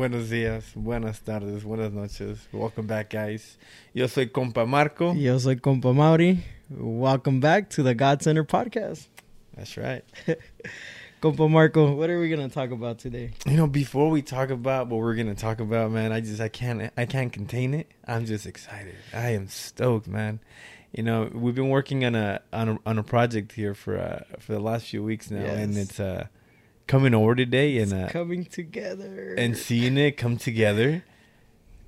Buenos días, buenas tardes, buenas noches. Welcome back, guys. Yo soy Compa Marco. Yo soy Compa Mauri. Welcome back to the God Centered podcast. That's right. Compa Marco, what are we gonna talk about today? You know, before we talk about what we're gonna talk about, man, I just I can't I can't contain it. I'm just excited. I am stoked, man. You know, we've been working on a on a, on a project here for uh, for the last few weeks now, and it's uh coming over today and uh, Coming together. and seeing it come together.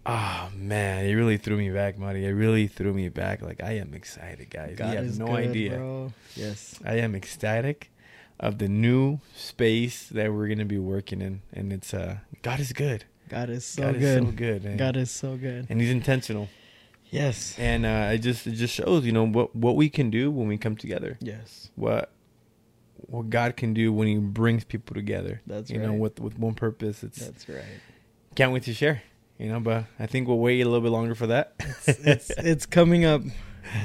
Oh man, it really threw me back, Marty. It really threw me back. Like I am excited, guys. God you have no good, idea. Bro. Yes. I am ecstatic of the new space that we're gonna be working in, and it's uh God is good. God is so God good. is so good, and, God is so good. and He's intentional, Yes. and uh, it just it just shows you know what what we can do when we come together. Yes. What what God can do when He brings people together. That's you know with with one purpose. It's That's right. can't wait to share. You know, but I think we'll wait a little bit longer for that. It's it's coming up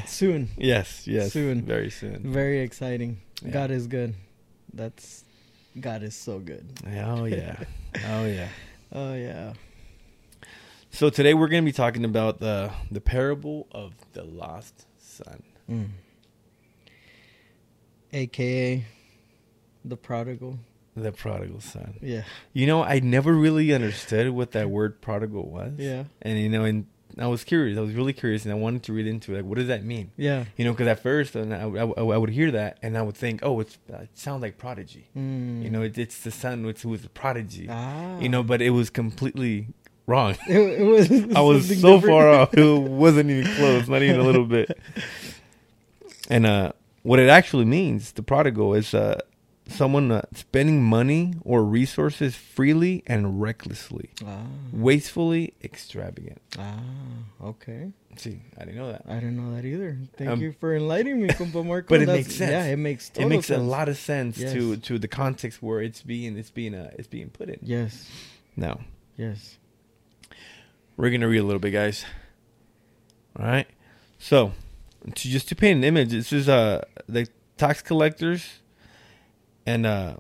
soon. yes, yes, Soon. very soon. Very exciting. Yeah. God is good. That's God is so good. Oh yeah, oh yeah. Oh yeah. So today we're going to be talking about the the parable of the lost son. Mm. AKA the prodigal. The prodigal son. Yeah. You know, I never really understood what that word prodigal was. Yeah. And you know, and I was curious. I was really curious, and I wanted to read into it. Like, what does that mean? Yeah. You know, because at first, and I, I, I would hear that, and I would think, oh, it's it sounds like prodigy. Mm. You know, it, it's the son which who was a prodigy. Ah. You know, but it was completely wrong. it, it was. I was so different. far off. It wasn't even close, not even a little bit. And uh, what it actually means, the prodigal, is uh, someone uh, spending money or resources freely and recklessly, Ah. wastefully extravagant. Ah. Okay. See, I didn't know that. I didn't know that either. Thank Um, you for enlightening me, Compa Marco. But it That's- makes sense. Yeah, it makes. It makes a lot of sense to to the context where it's being it's being uh, it's being put in. Yes. Now Yes. we're gonna read a little bit, guys. All right. So, to just to paint an image, this is uh the tax collectors, and uh,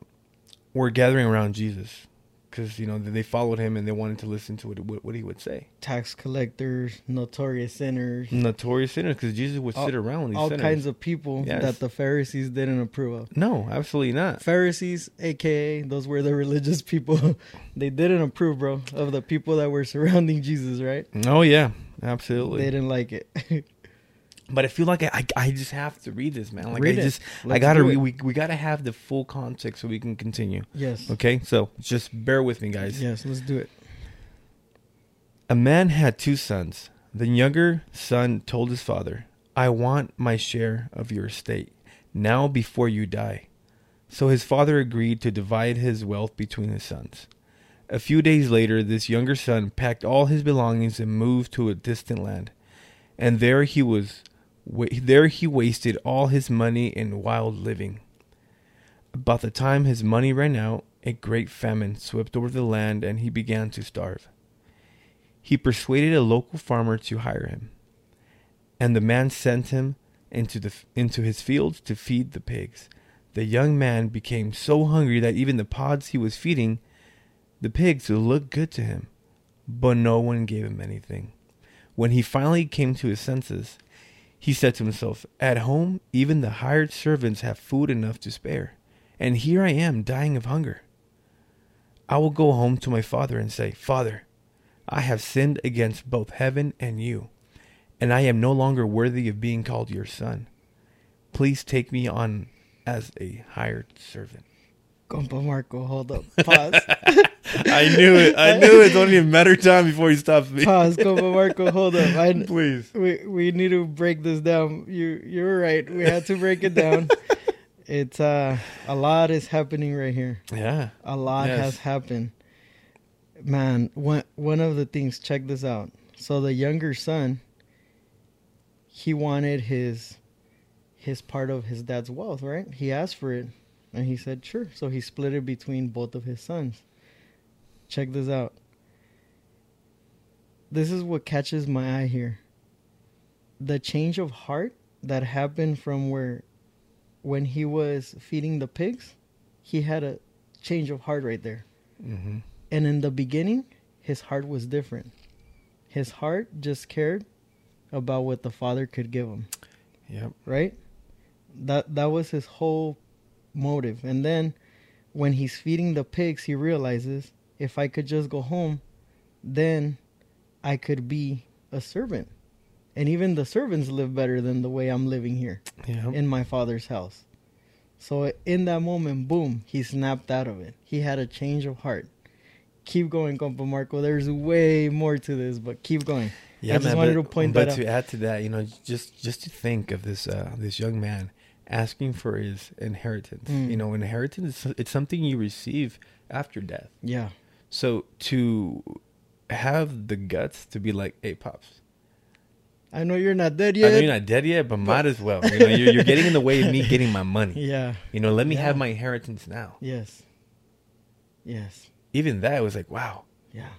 were gathering around Jesus, because you know they followed him and they wanted to listen to what what, what he would say. Tax collectors, notorious sinners, Notorious sinners, because Jesus would All- sit around these all sinners. kinds of people Yes. that the Pharisees didn't approve of. no, absolutely not. Pharisees, aka those were the religious people, they didn't approve, bro, of the people that were surrounding Jesus. Right? Oh yeah, absolutely. They didn't like it. But I feel like I, I, I just have to read this, man. Like Read I just I gotta read. We we gotta have the full context so we can continue. yes. Okay, so just bear with me, guys. Yes. Let's do it. A man had two sons. The younger son told his father, "I want my share of your estate now before you die." So his father agreed to divide his wealth between his sons. A few days later, this younger son packed all his belongings and moved to a distant land. And there he was wa- there he wasted all his money in wild living. About the time his money ran out, a great famine swept over the land and he began to starve. He persuaded a local farmer to hire him, and the man sent him into the into his fields to feed the pigs. The young man became so hungry that even the pods he was feeding the pigs looked good to him, but no one gave him anything. When he finally came to his senses, he said to himself, At home, even the hired servants have food enough to spare, and here I am dying of hunger. I will go home to my father and say, Father, I have sinned against both heaven and you, and I am no longer worthy of being called your son. Please take me on as a hired servant. Compa Marco, hold up. Pause. I knew it. I knew it's only a matter of time before he stops me. Pause. Marco, hold up. I, Please. we we need to break this down. You you're right. We had to break it down. it's uh a lot is happening right here. Yeah. A lot Yes. has happened. Man, one one of the things. Check this out. So the younger son, he wanted his his part of his dad's wealth, right? He asked for it, and he said sure. So he split it between both of his sons. Check this out. This is what catches my eye here. The change of heart that happened from where when he was feeding the pigs, he had a change of heart right there. Mm-hmm. And in the beginning, his heart was different. His heart just cared about what the father could give him, Yep. right? That that was his whole motive. And then when he's feeding the pigs, he realizes if I could just go home, then I could be a servant. And even the servants live better than the way I'm living here Yep. in my father's house. So in that moment, boom, he snapped out of it. He had a change of heart. Keep going, Compa Marco. There's way more to this, but keep going. Yeah, I just man, wanted but, to point but that to add to that, you know, just just to think of this uh, this young man asking for his inheritance. Mm. You know, inheritance is it's something you receive after death. Yeah. So to have the guts to be like, "Hey, pops, I know you're not dead yet. I know you're not dead yet, but might as well. You know, you're, you're getting in the way of me getting my money. Yeah. You know, let me Yeah. have my inheritance now." Yes. Yes. Even that was like, "Wow, Yeah.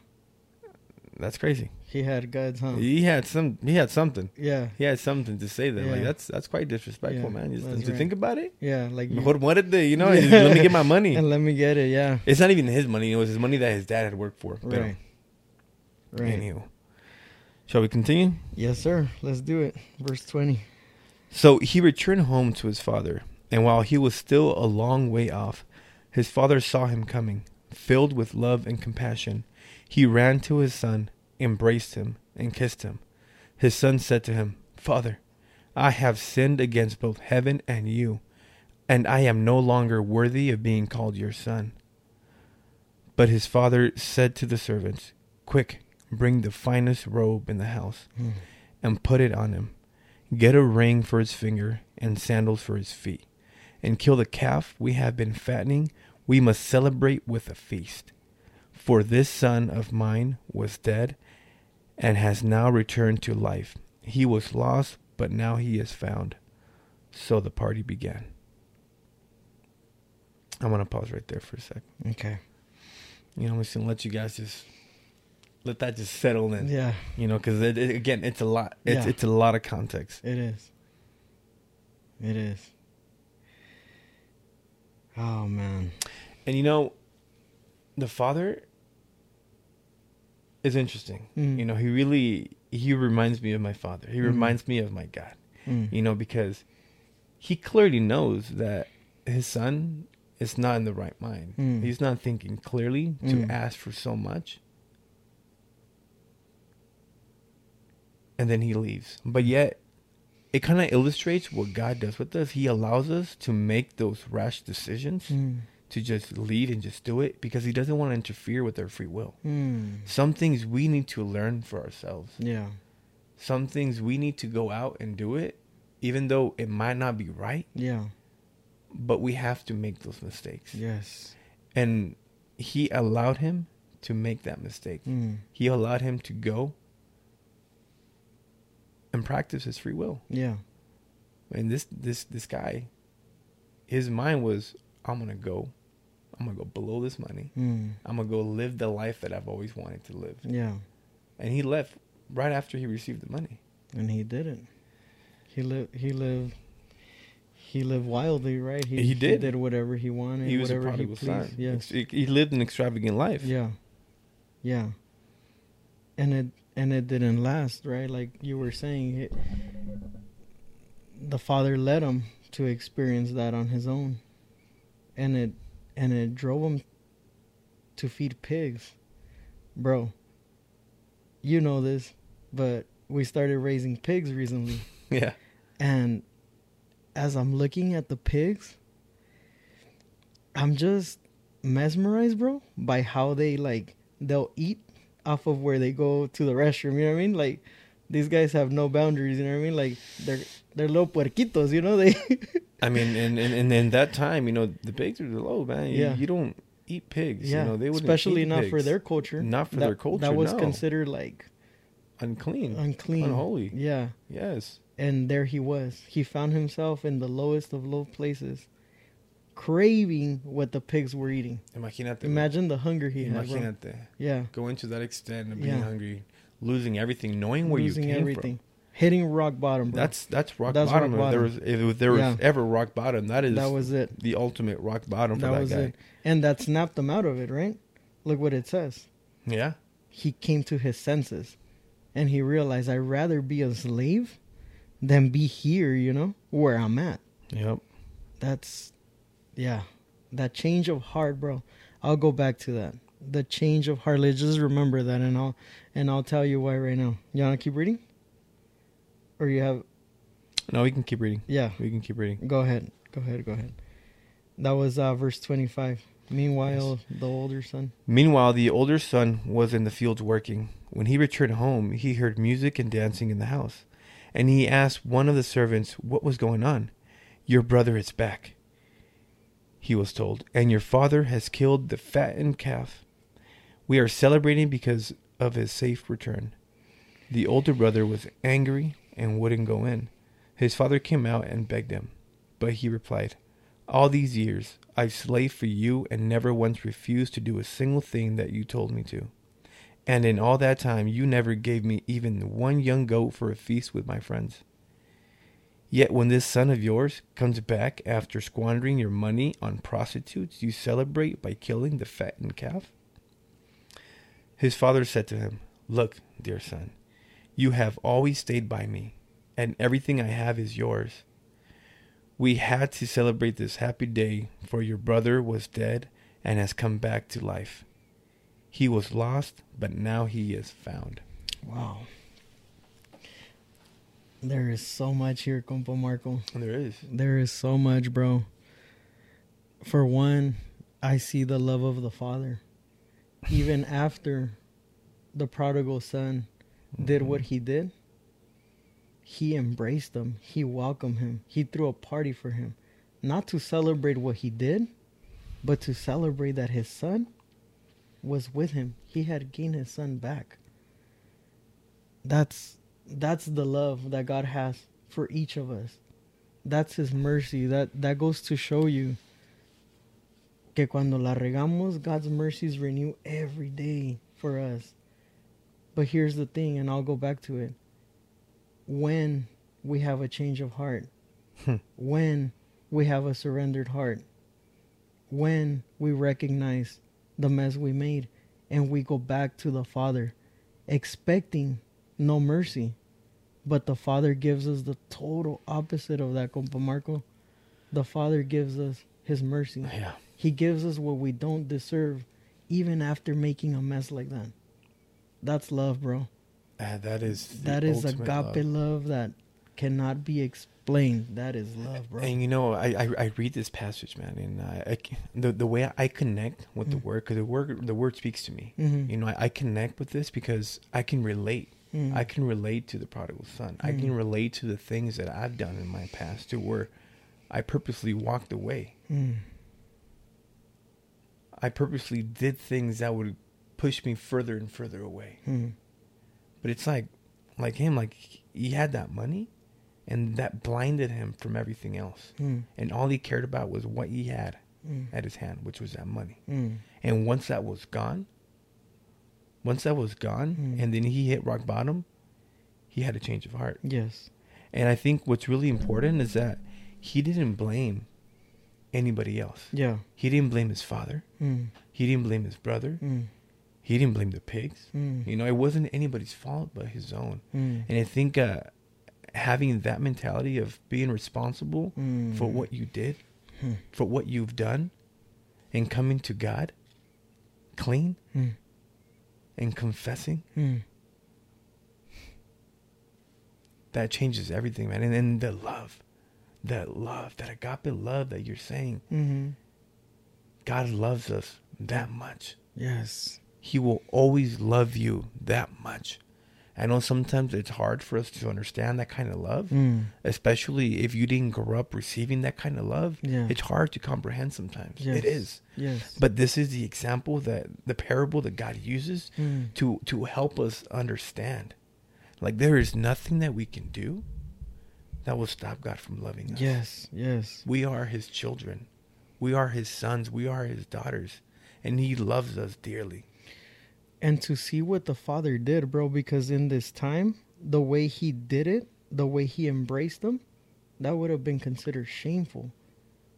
That's crazy." He had guts, huh? He had some. He had something. Yeah. He had something to say that. Like that's that's quite disrespectful, Yeah, man. Just to right. think about it. Yeah. Like you, What what did they? You know, Yeah. let me get my money. and let me get it. Yeah. It's not even his money. It was his money that his dad had worked for. But Right. Right. Anywho, shall we continue? Yes, sir. Let's do it. Verse 20. So he returned home to his father, and while he was still a long way off, his father saw him coming. Filled with love and compassion, he ran to his son, embraced him, and kissed him. His son said to him, Father, I have sinned against both heaven and you, and I am no longer worthy of being called your son. But his father said to the servants, Quick, bring the finest robe in the house Mm. and put it on him. Get a ring for his finger and sandals for his feet. And kill the calf we have been fattening. We must celebrate with a feast. For this son of mine was dead and has now returned to life. He was lost, but now he is found. So the party began. I'm going to pause right there for a sec. Okay. You know, I'm just going to let you guys just let that just settle in. Yeah. You know, because it, it- again, it's a lot. It's Yeah. it's a lot of context. It is. It is. Oh man. And you know, the father is interesting. Mm. You know, he really he reminds me of my father. He Mhm. reminds me of my God. Mm. You know, because he clearly knows that his son is not in the right mind. Mm. He's not thinking clearly to Mm. ask for so much. And then he leaves. But yet it kind of illustrates what God does with us. He allows us to make those rash decisions Mm. To just lead and just do it because he doesn't want to interfere with their free will. Mm. Some things we need to learn for ourselves. Yeah. Some things we need to go out and do it, even though it might not be right, Yeah. but we have to make those mistakes. Yes. And he allowed him to make that mistake. Mm. He allowed him to go and practice his free will. Yeah. And this this this guy, his mind was, I'm gonna go, I'm gonna go blow this money. Mm. I'm gonna go live the life that I've always wanted to live. Yeah. And he left right after he received the money. And he didn't. He lived. He lived. He lived wildly, right? He he did. did whatever he wanted. he was a whatever he prodigal pleased. son. Yes. He, he lived an extravagant life. Yeah. Yeah. And it and it didn't last, right? Like you were saying, it, the father led him to experience that on his own, and it and it drove him to feed pigs, bro. You know this, but we started raising pigs recently. Yeah. And as I'm looking at the pigs, I'm just mesmerized, bro, by how they like they'll eat off of where they go to the restroom. You know what I mean? Like these guys have no boundaries. You know what I mean? Like they're they're little puerquitos. You know they. I mean, and, and, and in that time, you know, the pigs are low, man. You, Yeah. you don't eat pigs. yeah, You know, they wouldn't especially not for their culture. Not for That- their culture, That was no. considered like unclean, unclean, unholy. Yeah, Yes. and there he was. He found himself in the lowest of low places, craving what the pigs were eating. Imagínate. Imagine the hunger he had. Bro. Imagínate. Yeah. Going to that extent of being Yeah. hungry, losing everything, knowing where losing you came everything, hitting rock bottom. Bro. That's that's rock That's bottom. rock If there was if there was Yeah. ever rock bottom, that is that was it. the ultimate rock bottom for That that, was guy. it, and that snapped them out of it. Right? Look what it says. Yeah. he came to his senses and he realized I'd rather be a slave than be here, you know, where I'm at. Yep. That's, yeah, that change of heart, bro. I'll go back to that. The change of heart. Let's just remember that, and I'll and I'll tell you why right now. You wanna keep reading, or you have? No, we can keep reading. Yeah, We can keep reading. go ahead. Go ahead. Go ahead. That was uh, verse twenty-five. Meanwhile, the older son. Meanwhile, the older son was in the fields working. When he returned home, he heard music and dancing in the house. And he asked one of the servants what was going on. Your brother is back, he was told, and your father has killed the fattened calf. We are celebrating because of his safe return. The older brother was angry and wouldn't go in. His father came out and begged him, but he replied, All these years I've slaved for you and never once refused to do a single thing that you told me to. And in all that time, you never gave me even one young goat for a feast with my friends. Yet when this son of yours comes back after squandering your money on prostitutes, you celebrate by killing the fattened calf? His father said to him, Look, dear son, you have always stayed by me, and everything I have is yours. We had to celebrate this happy day, for your brother was dead and has come back to life. He was lost, but now he is found. Wow. There is so much here, compa Marco. There is. There is so much, bro. For one, I see the love of the father. Even after the prodigal son did what he did, he embraced him. He welcomed him. He threw a party for him. Not to celebrate what he did, but to celebrate that his son was with him. He had gained his son back. That's that's the love that God has for each of us. That's his mercy. That that goes to show you que cuando la regamos, God's mercies renew every day for us. But here's the thing, and I'll go back to it. When we have a change of heart, hmm. when we have a surrendered heart, when we recognize the mess we made and we go back to the Father, expecting no mercy. But the Father gives us the total opposite of that, compa Marco. The Father gives us His mercy. Yeah. He gives us what we don't deserve, even after making a mess like that. That's love, bro. Uh, that is that is agape love. love. that cannot be explained. That is love, bro. And you know, I, I I read this passage, man, and I, I c- the the way I connect with the Mm. word, because the word the word speaks to me. Mhm. You know, I, I connect with this because I can relate. Mm. I can relate to the prodigal son. I Mm. can relate to the things that I've done in my past, to where I purposely walked away. Mm. I purposely did things that would push me further and further away. Mm. But it's like, like him, like he had that money, and that blinded him from everything else. Mm. And all he cared about was what he had Mm. at his hand, which was that money. Mm. And once that was gone, once that was gone, Mm. and then he hit rock bottom, he had a change of heart. Yes. And I think what's really important is that he didn't blame anybody else. Yeah. He didn't blame his father. Mm. He didn't blame his brother. He didn't blame the pigs. Mm. You know, it wasn't anybody's fault but his own. Mm. And I think uh, having that mentality of being responsible Mm. for what you did, Hmm. for what you've done, and coming to God clean Mm. and confessing, Mm. that changes everything, man. And then the love, that love, that agape love that you're saying, Mm-hmm. God loves us that much. Yes. He will always love you that much. I know sometimes it's hard for us to understand that kind of love, Mm. especially if you didn't grow up receiving that kind of love. Yeah. It's hard to comprehend sometimes. Yes. It is. Yes. But this is the example that the parable that God uses Mm. to to help us understand. Like there is nothing that we can do that will stop God from loving us. Yes. Yes. We are his children. We are his sons. We are his daughters. And he loves us dearly. And to see what the father did, bro, because in this time, the way he did it, the way he embraced them, that would have been considered shameful.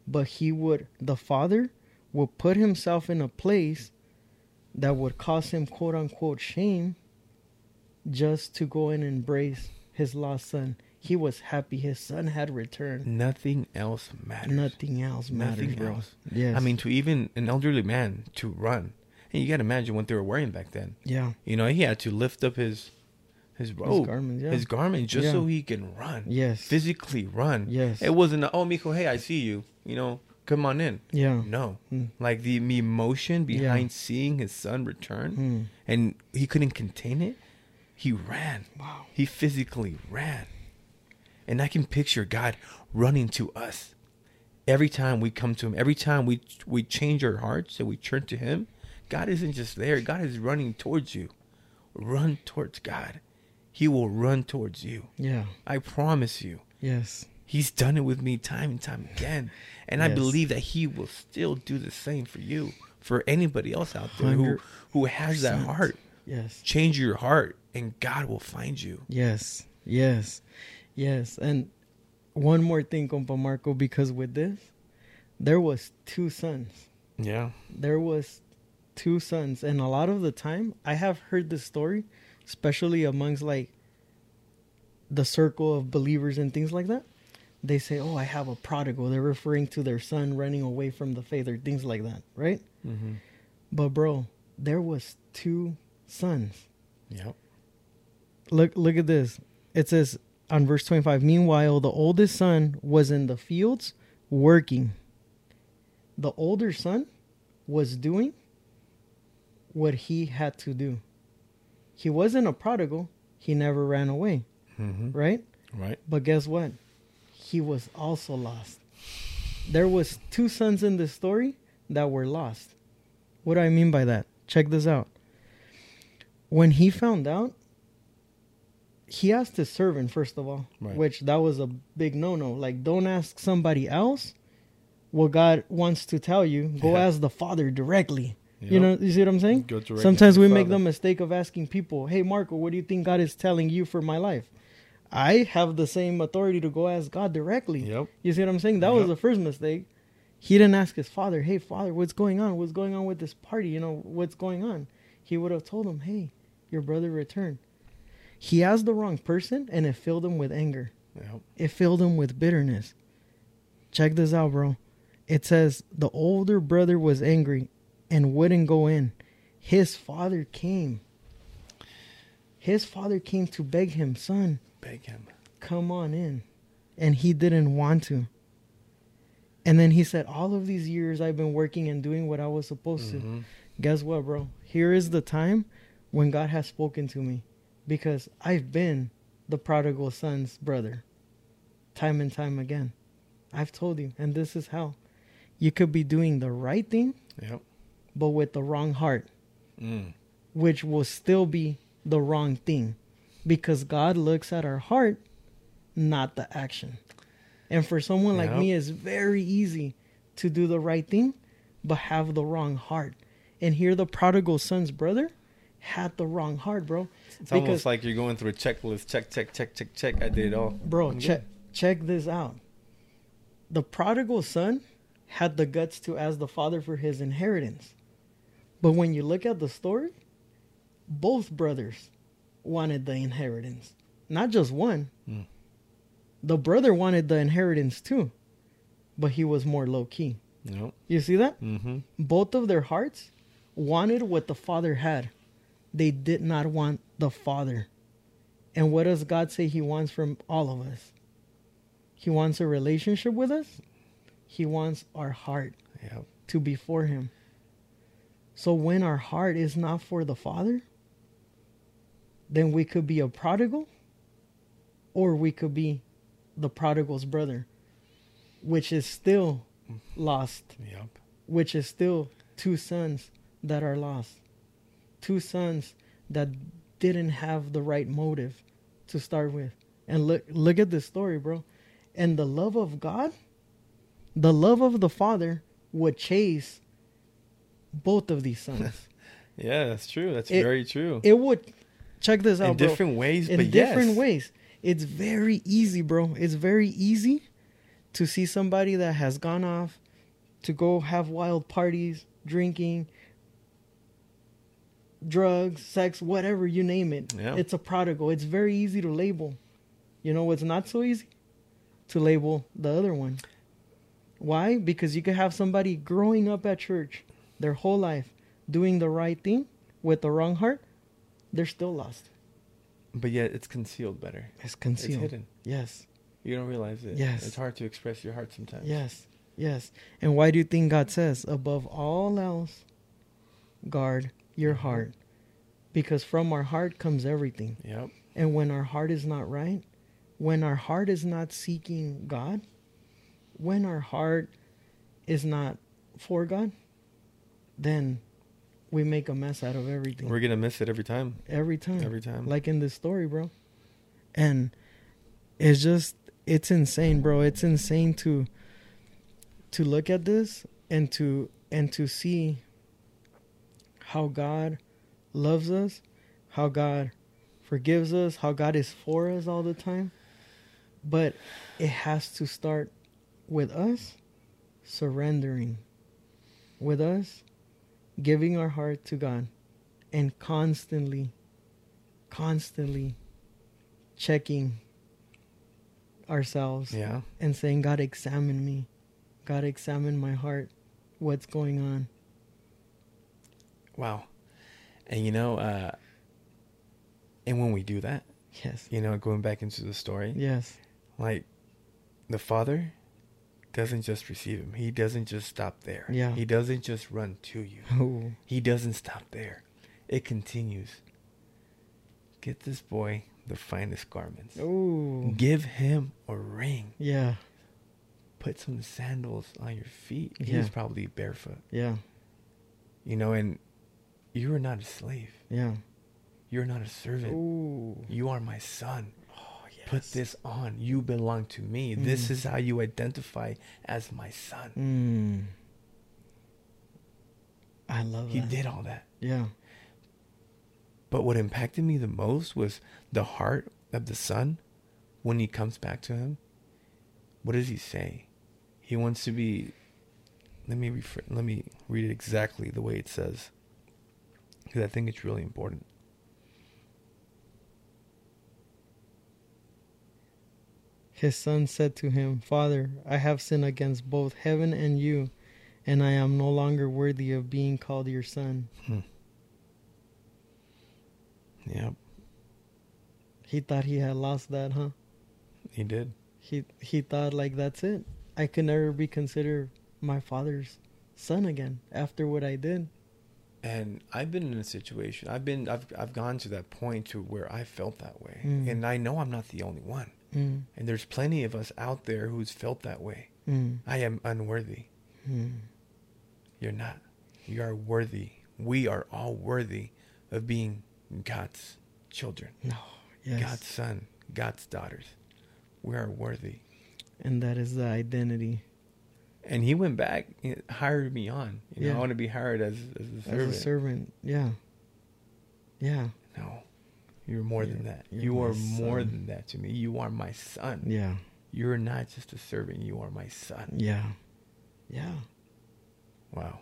But he would, the father would put himself in a place that would cause him quote unquote shame just to go and embrace his lost son. He was happy his son had returned. Nothing else matters. Nothing else matters, Nothing bro. else. Yes. I mean, to even an elderly man to run, and you got to imagine what they were wearing back then. yeah. You know, he had to lift up his his robe, garments, yeah. his garment, just Yeah. so he can run. Yes. physically run. Yes. It wasn't, a, oh, Mijo, hey, I see you. You know, come on in. Yeah. No. Mm. Like the emotion Yeah. behind seeing his son return Mm. and he couldn't contain it. He ran. Wow. He physically ran. And I can picture God running to us. Every time we come to him, every time we we change our hearts and we turn to him, God isn't just there. God is running towards you. Run towards God. He will run towards you. Yeah. I promise you. Yes. He's done it with me time and time again. And I believe that he will still do the same for you, for anybody else out there who, who has that heart. Yes. Change your heart and God will find you. Yes. Yes. Yes. And one more thing, compa Marco, because with this, there was two sons. Yeah. There was two sons, and a lot of the time, I have heard this story, especially amongst like the circle of believers and things like that. They say, "Oh, I have a prodigal." They're referring to their son running away from the faith or things like that, right? Mm-hmm. But bro, there was two sons. Yep. look look at this it says on verse 25 meanwhile the oldest son was in the fields working the older son was doing what he had to do. He wasn't a prodigal. He never ran away. Mm-hmm. right? Right. but guess what? He was also lost. There was two sons in the story that were lost. What do i mean by that? Check this out. When he found out he asked his servant first of all Right. which that was a big no-no. Like don't ask somebody else what god wants to tell you. Go Yeah. ask the father directly you Yep. know? you see what i'm saying? Sometimes we the make the mistake of asking people hey marco what do you think god is telling you for my life? I have the same authority to go ask god directly. Yep. you see what i'm saying? That was the first mistake. He didn't ask his father hey father what's going on? What's going on with this party? You know what's going on? He would have told him hey your brother returned. He asked the wrong person and it filled him with anger. Yep. it filled him with bitterness. Check this out, bro. It says the older brother was angry and wouldn't go in. His father came. His father came to beg him, son, Beg him. come on in. And he didn't want to. And then he said, All of these years I've been working and doing what I was supposed to. Mhm. Guess what, bro? Here is the time when God has spoken to me because I've been the prodigal son's brother time and time again. I've told you, and this is how you could be doing the right thing, Yep. But with the wrong heart, Mm. which will still be the wrong thing because God looks at our heart, not the action. And for someone like me, it's very easy to do the right thing, but have the wrong heart. And here, the prodigal son's brother had the wrong heart, bro. It's almost like you're going through a checklist. Check, check, check, check, check. I did it all. Bro, I'm check good. check this out. The prodigal son had the guts to ask the father for his inheritance. But when you look at the story, both brothers wanted the inheritance. Not just one. Mm. The brother wanted the inheritance too, but he was more low key. Yep. You see that? Mm-hmm. Both of their hearts wanted what the father had. They did not want the father. And what does God say he wants from all of us? He wants a relationship with us. He wants our heart Yep. to be for him. So when our heart is not for the father, then we could be a prodigal or we could be the prodigal's brother, which is still lost Yep. which is still two sons that are lost. Two sons that didn't have the right motive to start with. And look look at this story, bro. And the love of God, the love of the Father would chase both of these sons. Yeah, that's true. That's It- very true. it would check this out, In bro. different ways, in but different yes. ways. It's very easy, bro. It's very easy to see somebody that has gone off to go have wild parties, drinking, drugs, sex, whatever you name it. Yeah. It's a prodigal. It's very easy to label. You know what's not so easy? To label the other one. Why? Because you could have somebody growing up at church their whole life doing the right thing with the wrong heart, they're still lost. But yet it's concealed better. It's concealed. It's hidden. Yes. You don't realize it. Yes. It's hard to express your heart sometimes. Yes. Yes. And why do you think God says, above all else, guard your Mm-hmm. heart? Because from our heart comes everything. Yep. And when our heart is not right, when our heart is not seeking God, when our heart is not for God, then we make a mess out of everything. We're gonna miss it every time. every time. Every time. Like in this story, bro. And it's just it's insane, bro. It's insane to to look at this and to and to see how God loves us, how God forgives us, how God is for us all the time. But it has to start with us surrendering, with us giving our heart to God and constantly, constantly checking ourselves Yeah. and saying, God, examine me. God, examine my heart. What's going on? Wow. And you know, uh and when we do that, Yes. you know, going back into the story, Yes. like the father doesn't just receive him. He doesn't just stop there. Yeah. He doesn't just run to you. Oh, He doesn't stop there. It continues. Get this boy the finest garments. oh, Give him a ring. yeah, Put some sandals on your feet. He Yeah. was probably barefoot. yeah, You know, and you are not a slave. yeah. You're not a servant. Oh, You are my son. Put this on. You belong to me. This Mm. is how you identify as my son. Mm. I love He that. did all that. Yeah. But what impacted me the most was the heart of the son when he comes back to him. What does he say? He wants to be. Let me refer, let me read it exactly the way it says, because I think it's really important. His son said to him, Father, I have sinned against both heaven and you, and I am no longer worthy of being called your son. Hmm. Yep, He thought he had lost that, huh? he did. He he thought like that's it. I could never be considered my father's son again after what I did. And I've been in a situation. I've been. I've. I've gone to that point to where I felt that way, Mm. and I know I'm not the only one. Mm, And there's plenty of us out there who's felt that way. mm, I am unworthy. mm. You're not. You are worthy. We are all worthy of being God's children, No, yes. God's son, God's daughters. We are worthy. And that is the identity And He went back, and hired me on. You know, Yeah. I want to be hired as, as a as a servant. Yeah. Yeah. No, you're more than You're- that. you're are more son. than that to me. You are my son. Yeah. You're not just a servant. You are my son. Yeah. Yeah. Wow.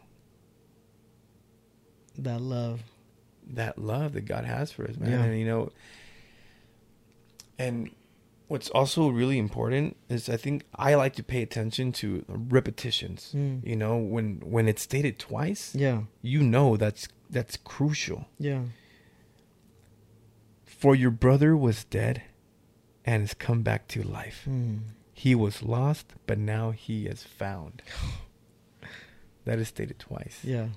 That love. that love that God has for us, man. Yeah. And you know, and what's also really important is I think I like to pay attention to repetitions. Mm. You know, when when it's stated twice, Yeah. you know that's that's crucial. Yeah. For your brother was dead and has come back to life. Mm. He was lost, but now he is found. that is stated twice Yeah.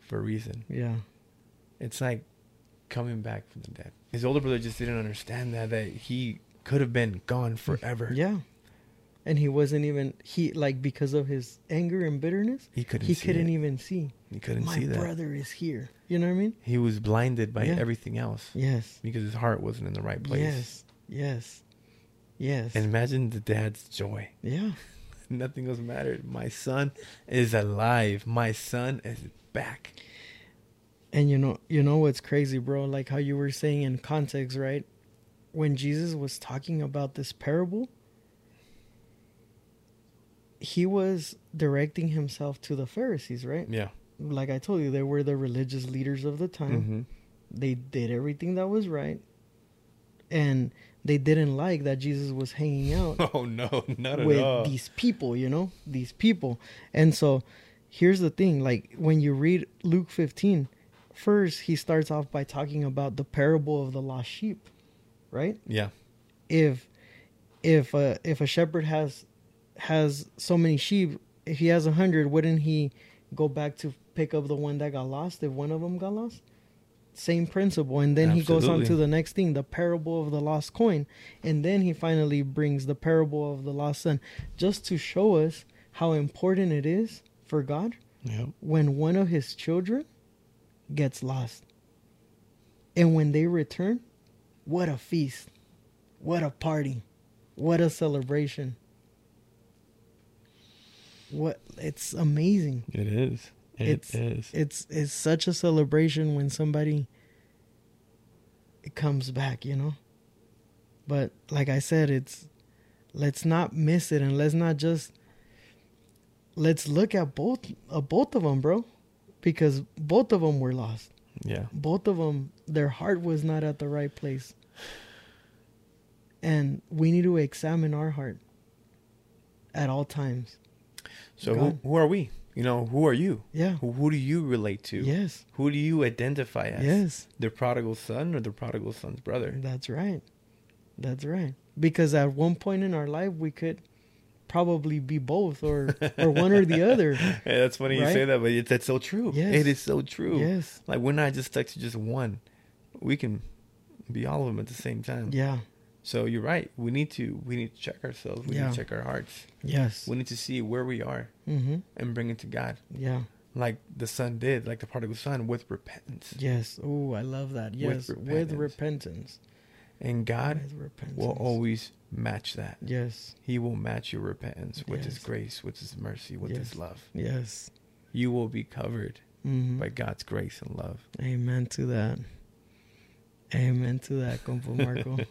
for a reason. Yeah. It's like coming back from the dead. His older brother just didn't understand that that he could have been gone forever. Yeah. And he wasn't even he like because of his anger and bitterness, He couldn't he couldn't it. even see. He couldn't My see that. my brother is here. You know what I mean? He was blinded by Yeah. everything else Yes. because his heart wasn't in the right place. Yes. Yes. Yes. And imagine the dad's joy. yeah. Nothing else mattered. My son is alive. My son is back. And you know, you know what's crazy, bro? Like how you were saying in context, right? When Jesus was talking about this parable, he was directing himself to the Pharisees, right? Yeah. like I told you, they were the religious leaders of the time. hmm They did everything that was right, and they didn't like that Jesus was hanging out Oh no, not at with all. these people, you know, these people. And so here's the thing like when you read Luke 15, first he starts off by talking about the parable of the lost sheep, right? yeah, If if a if a shepherd has has so many sheep, if he has a hundred, wouldn't he go back to pick up the one that got lost if one of them got lost? Same principle, and then he goes on to the next thing, the parable of the lost coin, and then he finally brings the parable of the lost son, just to show us how important it is for God yeah, when one of his children gets lost. And when they return, what a feast. What a party. What a celebration. What it's amazing. it is. It It's- is. It's it's such a celebration when somebody it comes back, you know? But like I said, it's let's not miss it and let's not just let's look at both uh, both of them, bro, because both of them were lost. yeah, Both of them, their heart was not at the right place, and we need to examine our heart at all times. So who, who are we? You know, who are you? Yeah. Who, who do you relate to? Yes. Who do you identify as? Yes. The prodigal son or the prodigal son's brother? That's right. That's right. Because at one point in our life, we could probably be both, or or one or the other. Hey, that's funny you say that, but it's that's so true. Yes. It is so true. Yes. Like we're not just stuck to just one. We can be all of them at the same time. Yeah. So you're right. We need to we need to check ourselves. We need to check our hearts. Yes. We need to see where we are Mm-hmm. and bring it to God. Yeah. Like the son did, like the prodigal son with repentance. Yes. Oh, I love that. Yes. With repentance. repentance. And God With repentance. will always match that. Yes. He will match your repentance with his grace, with his mercy, with Yes. his love. Yes. You will be covered Mm-hmm. by God's grace and love. Amen to that. Amen to that, compa Marco.